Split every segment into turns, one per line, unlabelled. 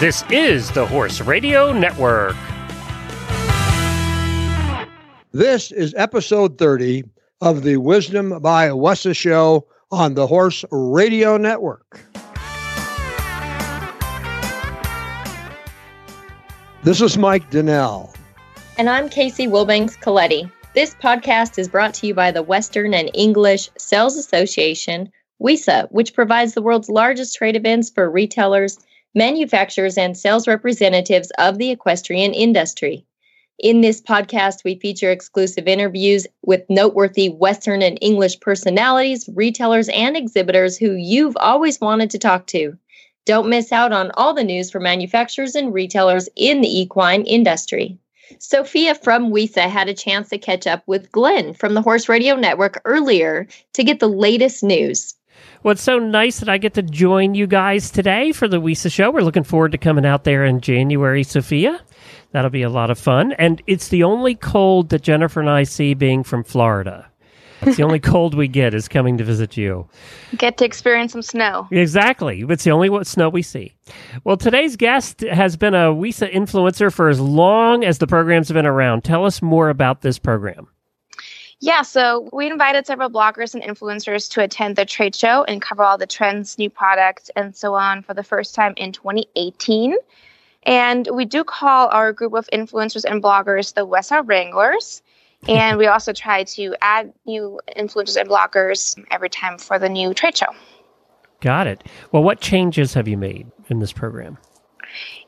This is the Horse Radio Network.
This is episode 30 of the Wisdom by WESA show on the Horse Radio Network. This is Mike Donnell.
And I'm Casey Wilbanks Coletti. This podcast is brought to you by the Western and English Sales Association, WISA, which provides the world's largest trade events for retailers manufacturers, and sales representatives of the equestrian industry. In this podcast, we feature exclusive interviews with noteworthy Western and English personalities, retailers, and exhibitors who you've always wanted to talk to. Don't miss out on all the news for manufacturers and retailers in the equine industry. Sophia from WESA had a chance to catch up with Glenn from the Horse Radio Network earlier to get the latest news.
Well, it's so nice that I get to join you guys today for the WISA show. We're looking forward to coming out there in January, Sophia. That'll be a lot of fun. And it's the only cold that Jennifer and I see being from Florida. It's the only cold we get is coming to visit you.
Get to experience some snow.
Exactly. It's the only what snow we see. Well, today's guest has been a WISA influencer for as long as the programs have been around. Tell us more about this program.
Yeah, so we invited several bloggers and influencers to attend the trade show and cover all the trends, new products, and so on for the first time in 2018. And we do call our group of influencers and bloggers the WESA Wranglers. And we also try to add new influencers and bloggers every time for the new trade show.
Got it. Well, what changes have you made in this program?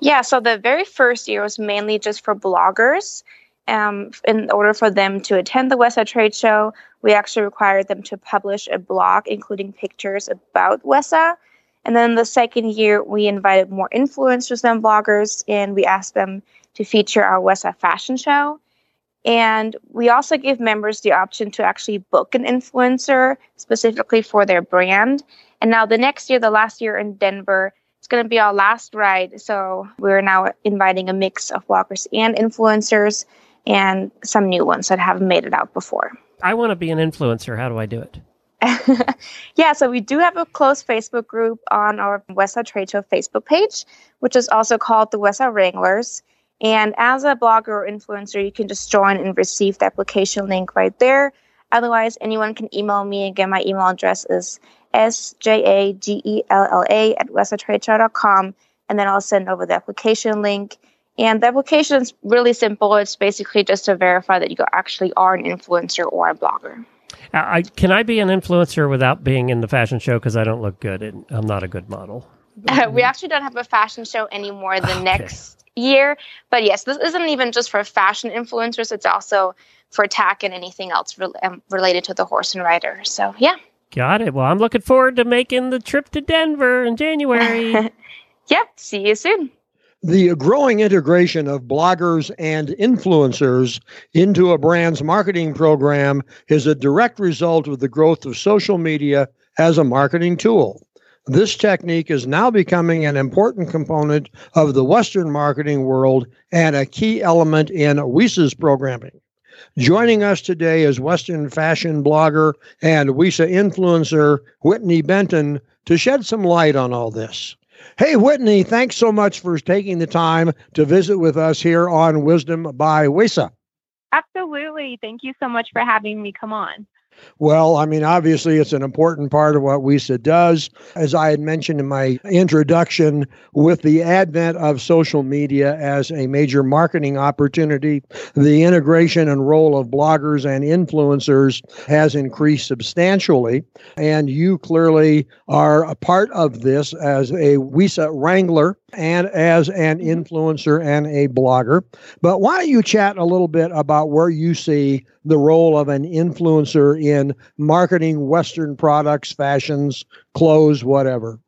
Yeah, so the very first year was mainly just for bloggers um, in order for them to attend the WESA Trade Show, we actually required them to publish a blog including pictures about WESA. And then the second year, we invited more influencers than bloggers, and we asked them to feature our WESA fashion show. And we also gave members the option to actually book an influencer specifically for their brand. And now the next year, the last year in Denver, it's going to be our last ride. So we're now inviting a mix of bloggers and influencers and some new ones that haven't made it out before.
I want to be an influencer. How do I do it?
yeah, so we do have a closed Facebook group on our WESA Trade Show Facebook page, which is also called the WESA Wranglers. And as a blogger or influencer, you can just join and receive the application link right there. Otherwise, anyone can email me. Again, my email address is s-j-a-g-e-l-l-a at wessatradeshow.com. And then I'll send over the application link and the application is really simple. It's basically just to verify that you actually are an influencer or a blogger.
I, can I be an influencer without being in the fashion show because I don't look good and I'm not a good model?
Uh, we actually don't have a fashion show anymore the okay. next year. But yes, this isn't even just for fashion influencers, it's also for tack and anything else re- um, related to the horse and rider. So, yeah.
Got it. Well, I'm looking forward to making the trip to Denver in January.
yep. See you soon.
The growing integration of bloggers and influencers into a brand's marketing program is a direct result of the growth of social media as a marketing tool. This technique is now becoming an important component of the Western marketing world and a key element in WESA's programming. Joining us today is Western fashion blogger and WESA influencer Whitney Benton to shed some light on all this. Hey, Whitney, thanks so much for taking the time to visit with us here on Wisdom by WESA.
Absolutely. Thank you so much for having me come on.
Well, I mean, obviously, it's an important part of what WESA does. As I had mentioned in my introduction, with the advent of social media as a major marketing opportunity, the integration and role of bloggers and influencers has increased substantially. And you clearly are a part of this as a WESA wrangler and as an mm-hmm. influencer and a blogger. But why don't you chat a little bit about where you see the role of an influencer in marketing Western products, fashions, clothes, whatever?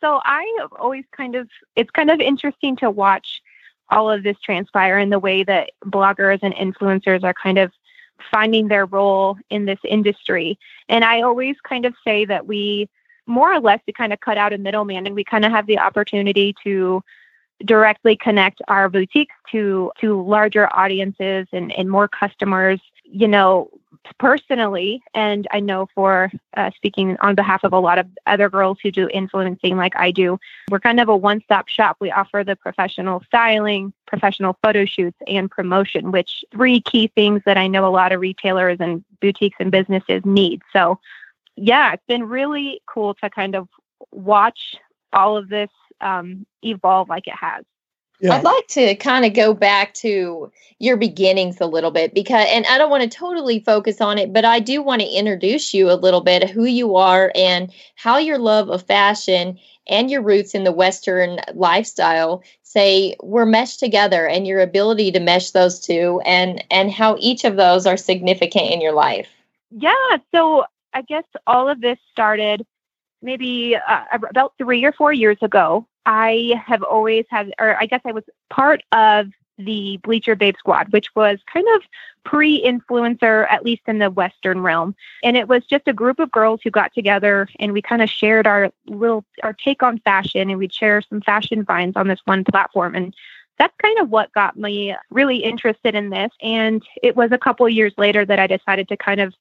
So I have always kind of, it's kind of interesting to watch all of this transpire in the way that bloggers and influencers are kind of finding their role in this industry. And I always kind of say that we, more or less, to kind of cut out a middleman and we kind of have the opportunity to directly connect our boutiques to to larger audiences and, and more customers you know personally, and I know for uh, speaking on behalf of a lot of other girls who do influencing like I do, we're kind of a one stop shop. We offer the professional styling, professional photo shoots, and promotion, which three key things that I know a lot of retailers and boutiques and businesses need. So, yeah, it's been really cool to kind of watch all of this um, evolve like it has.
Yeah. I'd like to kind of go back to your beginnings a little bit because, and I don't want to totally focus on it, but I do want to introduce you a little bit who you are and how your love of fashion and your roots in the Western lifestyle say we're meshed together and your ability to mesh those two and and how each of those are significant in your life.
Yeah. So I guess all of this started maybe uh, about three or four years ago. I have always had, or I guess I was part of the Bleacher Babe Squad, which was kind of pre influencer, at least in the Western realm. And it was just a group of girls who got together and we kind of shared our little, our take on fashion and we'd share some fashion finds on this one platform. And that's kind of what got me really interested in this. And it was a couple years later that I decided to kind of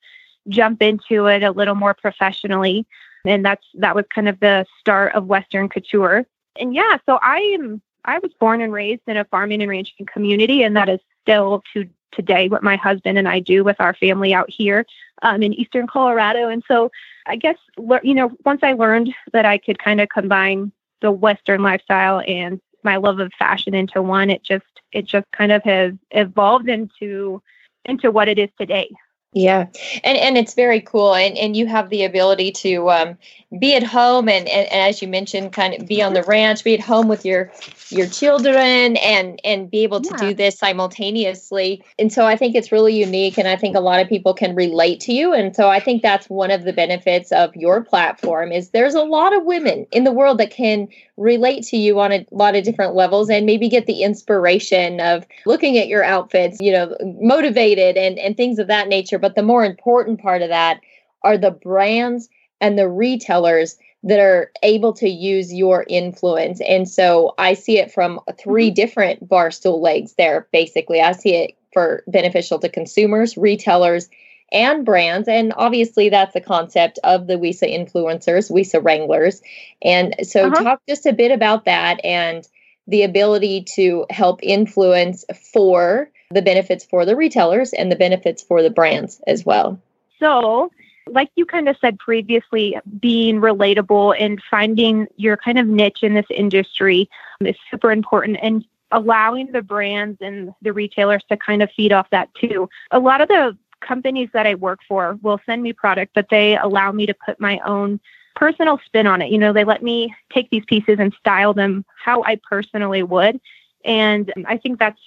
jump into it a little more professionally. And that's that was kind of the start of Western couture. And yeah, so I am I was born and raised in a farming and ranching community, and that is still to today what my husband and I do with our family out here um, in eastern Colorado. And so I guess you know once I learned that I could kind of combine the Western lifestyle and my love of fashion into one, it just it just kind of has evolved into into what it is today.
Yeah, and and it's very cool, and and you have the ability to um, be at home, and, and, and as you mentioned, kind of be on the ranch, be at home with your your children, and and be able to yeah. do this simultaneously. And so I think it's really unique, and I think a lot of people can relate to you. And so I think that's one of the benefits of your platform is there's a lot of women in the world that can relate to you on a lot of different levels and maybe get the inspiration of looking at your outfits, you know, motivated and, and things of that nature. But the more important part of that are the brands and the retailers that are able to use your influence. And so I see it from three mm-hmm. different bar stool legs there, basically. I see it for beneficial to consumers, retailers, and brands. And obviously, that's the concept of the WISA influencers, WISA Wranglers. And so, uh-huh. talk just a bit about that and the ability to help influence for the benefits for the retailers and the benefits for the brands as well.
So, like you kind of said previously, being relatable and finding your kind of niche in this industry is super important. And allowing the brands and the retailers to kind of feed off that too. A lot of the companies that I work for will send me product, but they allow me to put my own personal spin on it. You know, they let me take these pieces and style them how I personally would. And I think that's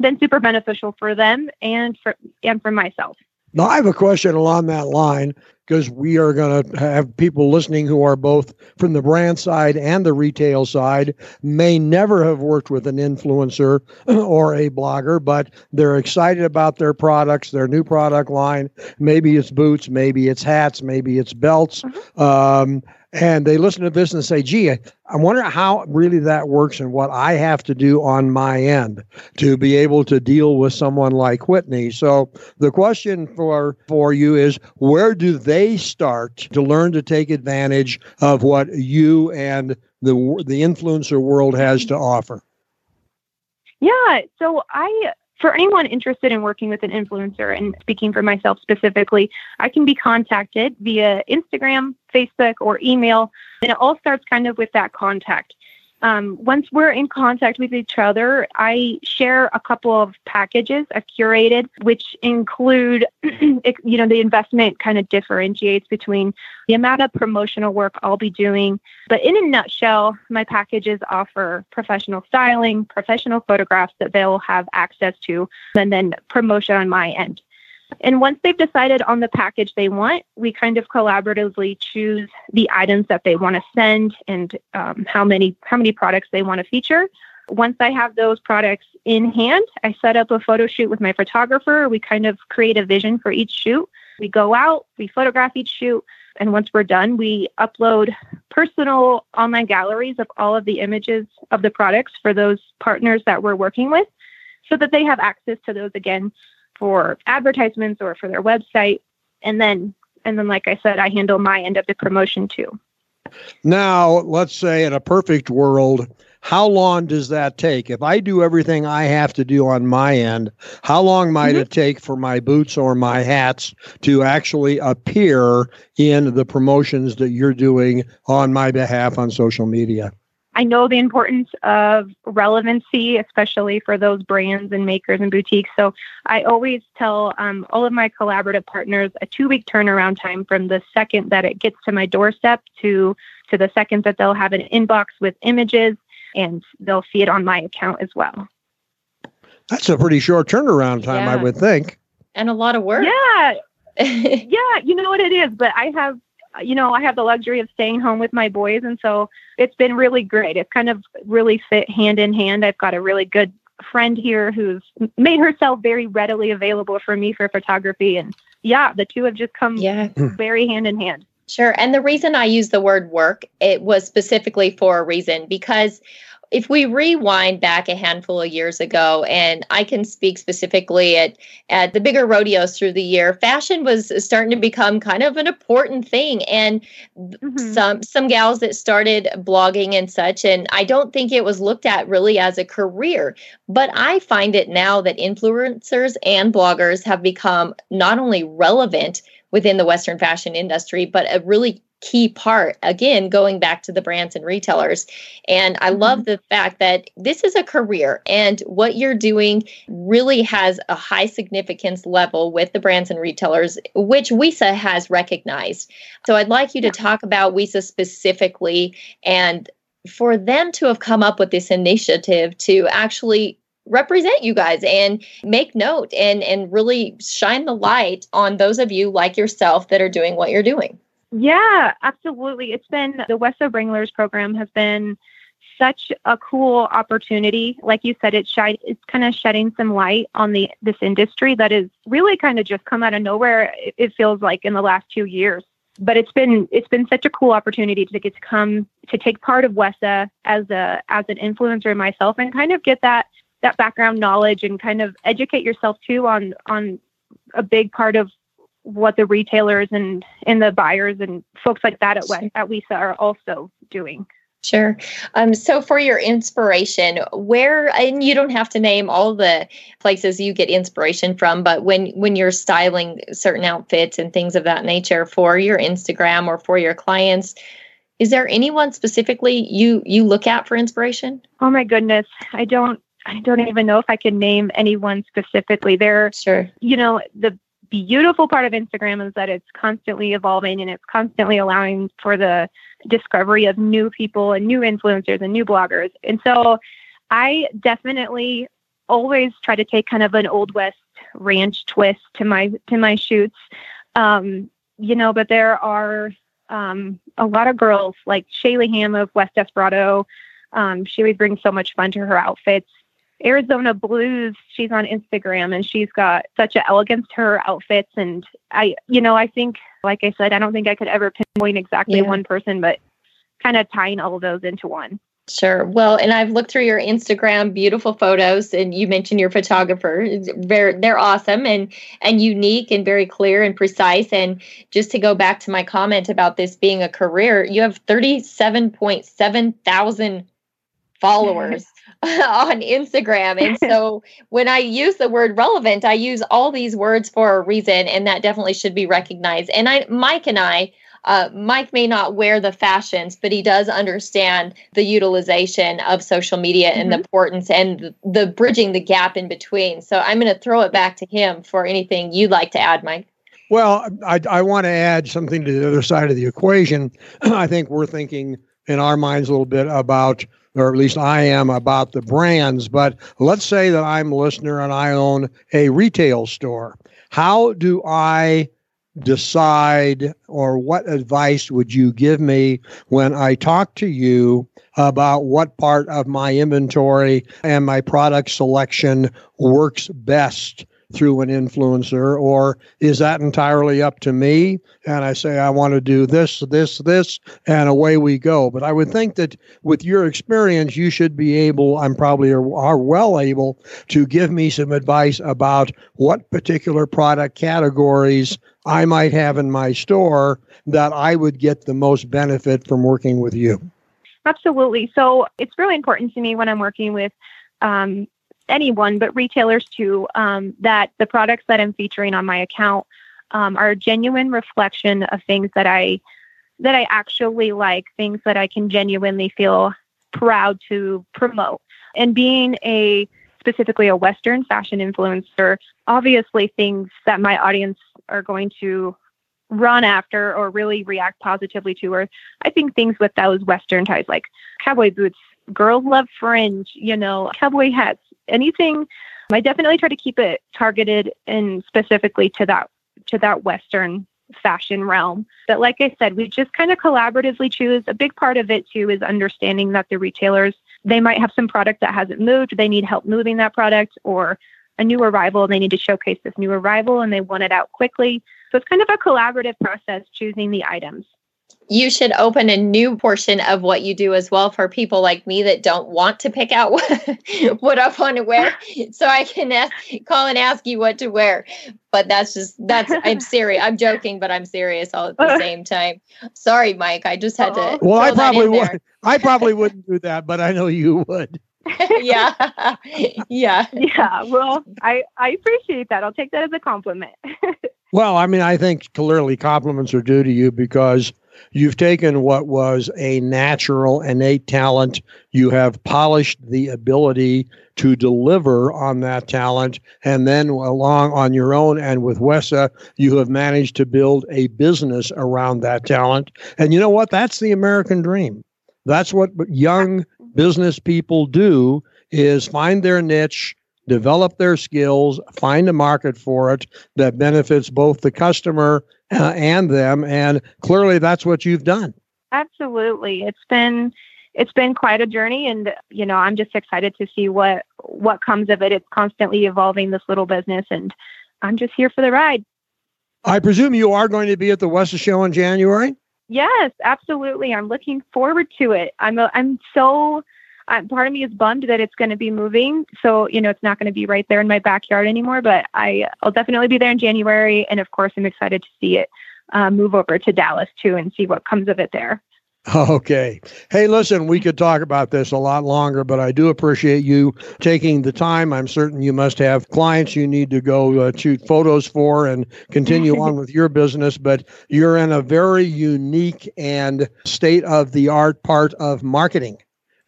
been super beneficial for them and for and for myself.
Now I have a question along that line because we are going to have people listening who are both from the brand side and the retail side, may never have worked with an influencer or a blogger, but they're excited about their products, their new product line. Maybe it's boots, maybe it's hats, maybe it's belts. Mm-hmm. Um, and they listen to this and say, gee, I, wonder how really that works and what I have to do on my end to be able to deal with someone like Whitney. So the question for for you is where do they start to learn to take advantage of what you and the the influencer world has to offer?
Yeah, so I for anyone interested in working with an influencer and speaking for myself specifically, I can be contacted via Instagram, Facebook, or email. And it all starts kind of with that contact. Um, once we're in contact with each other, I share a couple of packages I've curated, which include, you know, the investment kind of differentiates between the amount of promotional work I'll be doing. But in a nutshell, my packages offer professional styling, professional photographs that they'll have access to, and then promotion on my end. And once they've decided on the package they want, we kind of collaboratively choose the items that they want to send and um, how many how many products they want to feature. Once I have those products in hand, I set up a photo shoot with my photographer. We kind of create a vision for each shoot. We go out, we photograph each shoot, and once we're done, we upload personal online galleries of all of the images of the products for those partners that we're working with so that they have access to those again for advertisements or for their website. And then, and then, like I said, I handle my end of the promotion too.
Now, let's say in a perfect world, how long does that take? If I do everything I have to do on my end, how long might mm-hmm. it take for my boots or my hats to actually appear in the promotions that you're doing on my behalf on social media?
I know the importance of relevancy, especially for those brands and makers and boutiques. So I always tell um, all of my collaborative partners a two week turnaround time from the second that it gets to my doorstep to to the second that they'll have an inbox with images and they'll see it on my account as well.
That's a pretty short turnaround time, yeah. I would think.
And a lot of work.
Yeah. yeah, you know what it is, but I have you know, I have the luxury of staying home with my boys. And so it's been really great. It's kind of really fit hand in hand. I've got a really good friend here who's made herself very readily available for me for photography. And yeah, the two have just come yeah. very hand in hand.
Sure. And the reason I use the word work, it was specifically for a reason because if we rewind back a handful of years ago, and I can speak specifically at, at the bigger rodeos through the year, fashion was starting to become kind of an important thing. And mm-hmm. some some gals that started blogging and such, and I don't think it was looked at really as a career. But I find it now that influencers and bloggers have become not only relevant within the Western fashion industry, but a really key part again going back to the brands and retailers. And i mm-hmm. love the fact that this is a career and what you're doing really has a high significance level with the brands and retailers which WESA has recognized. So i'd like you to talk about WESA specifically and for them to have come up with this initiative to actually represent you guys and make note and and really shine the light on those of you like yourself that are doing what you're doing
yeah, absolutely. It's been the WESA Wranglers program has been such a cool opportunity. Like you said, it's it's kind of shedding some light on the this industry that is really kind of just come out of nowhere. It, it feels like in the last two years. But it's been it's been such a cool opportunity to get to come to take part of WESA as a as an influencer myself and kind of get that that background knowledge and kind of educate yourself too on on a big part of what the retailers and and the buyers and folks like that at at WESA are also doing.
Sure. Um, so for your inspiration, where and you don't have to name all the places you get inspiration from, but when when you're styling certain outfits and things of that nature for your Instagram or for your clients, is there anyone specifically you you look at for inspiration?
Oh my goodness, I don't I don't even know if I can name anyone specifically. There,
sure.
You know, the beautiful part of Instagram is that it's constantly evolving and it's constantly allowing for the discovery of new people and new influencers and new bloggers. And so I definitely always try to take kind of an old west ranch twist to my to my shoots. Um, you know, but there are um, a lot of girls like Shaylee Ham of West Desperado. Um, she always brings so much fun to her outfits. Arizona Blues, she's on Instagram and she's got such an elegance to her outfits. And I, you know, I think, like I said, I don't think I could ever pinpoint exactly yeah. one person, but kind of tying all of those into one.
Sure. Well, and I've looked through your Instagram, beautiful photos, and you mentioned your photographer. They're they're awesome and and unique and very clear and precise. And just to go back to my comment about this being a career, you have thirty seven point seven thousand followers on Instagram. And so when I use the word relevant, I use all these words for a reason, and that definitely should be recognized. And I, Mike and I, uh, Mike may not wear the fashions, but he does understand the utilization of social media mm-hmm. and the mm-hmm. importance and the, the bridging the gap in between. So I'm going to throw it back to him for anything you'd like to add, Mike.
Well, I, I want to add something to the other side of the equation. I think we're thinking in our minds a little bit about or at least I am about the brands. But let's say that I'm a listener and I own a retail store. How do I decide, or what advice would you give me when I talk to you about what part of my inventory and my product selection works best through an influencer, or is that entirely up to me? And I say, I want to do this, this, this, and away we go. But I would think that with your experience, you should be able, I'm probably are, well able to give me some advice about what particular product categories I might have in my store that I would get the most benefit from working with you.
Absolutely. So it's really important to me when I'm working with um, anyone, but retailers too, um, that the products that I'm featuring on my account um, are a genuine reflection of things that I that I actually like, things that I can genuinely feel proud to promote. And being a specifically a Western fashion influencer, obviously things that my audience are going to run after or really react positively to are I think things with those Western ties like cowboy boots, girls love fringe, you know, cowboy hats, anything. I definitely try to keep it targeted and specifically to that to that Western fashion realm. But like I said, we just kind of collaboratively choose. A big part of it too is understanding that the retailers they might have some product that hasn't moved. They need help moving that product or a new arrival. and They need to showcase this new arrival and they want it out quickly. So it's kind of a collaborative process choosing the items.
You should open a new portion of what you do as well for people like me that don't want to pick out what, what I want to wear. So I can ask, call and ask you what to wear. But that's just, that's, I'm serious. I'm joking, but I'm serious all at the same time. Sorry, Mike. I just had to.
Well, I probably would. I probably wouldn't do that, but I know you would.
yeah. Yeah.
Yeah. Well, I, I appreciate that. I'll take that as a compliment.
well, I mean, I think clearly compliments are due to you because you've taken what was a natural, innate talent, you have polished the ability to deliver on that talent, and then along on your own and with WESA, you have managed to build a business around that talent. And you know what? That's the American dream. That's what young business people do is find their niche, develop their skills, find a market for it that benefits both the customer uh, and them and clearly that's what you've done.
Absolutely. It's been it's been quite a journey and you know, I'm just excited to see what what comes of it. It's constantly evolving this little business and I'm just here for the ride.
I presume you are going to be at the WESA show in January?
Yes, absolutely. I'm looking forward to it. I'm a, I'm so uh, part of me is bummed that it's going to be moving. So, you know, it's not going to be right there in my backyard anymore, but I, I'll definitely be there in January. And of course, I'm excited to see it uh, move over to Dallas too and see what comes of it there.
Okay. Hey, listen, we could talk about this a lot longer, but I do appreciate you taking the time. I'm certain you must have clients you need to go uh, shoot photos for and continue on with your business, but you're in a very unique and state of the art part of marketing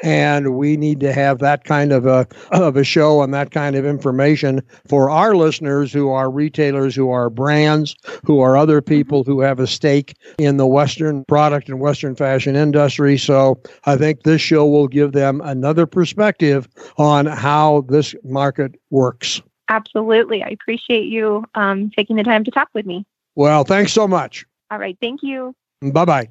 and we need to have that kind of a of a show and that kind of information for our listeners who are retailers who are brands who are other people who have a stake in the western product and western fashion industry. So i think this show will give them another perspective on how this market works.
Absolutely. I appreciate you um, taking the time to talk with me.
Well thanks so much.
All right. Thank you.
Bye bye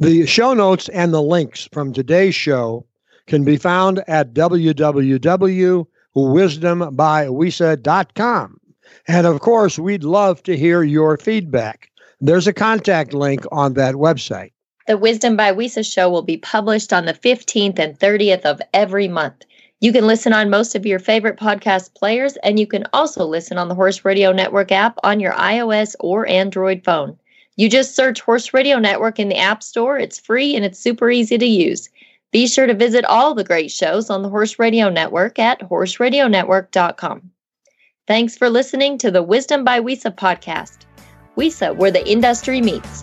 the show notes and the links from today's show can be found at www.wisdombywisa.com. And of course, we'd love to hear your feedback. There's a contact link on that website.
The Wisdom by Wisa show will be published on the 15th and 30th of every month. You can listen on most of your favorite podcast players, and you can also listen on the Horse Radio Network app on your iOS or Android phone. You just search Horse Radio Network in the App Store. It's free and it's super easy to use. Be sure to visit all the great shows on the Horse Radio Network at horseradionetwork.com. Thanks for listening to the Wisdom by WISA podcast. WISA, where the industry meets.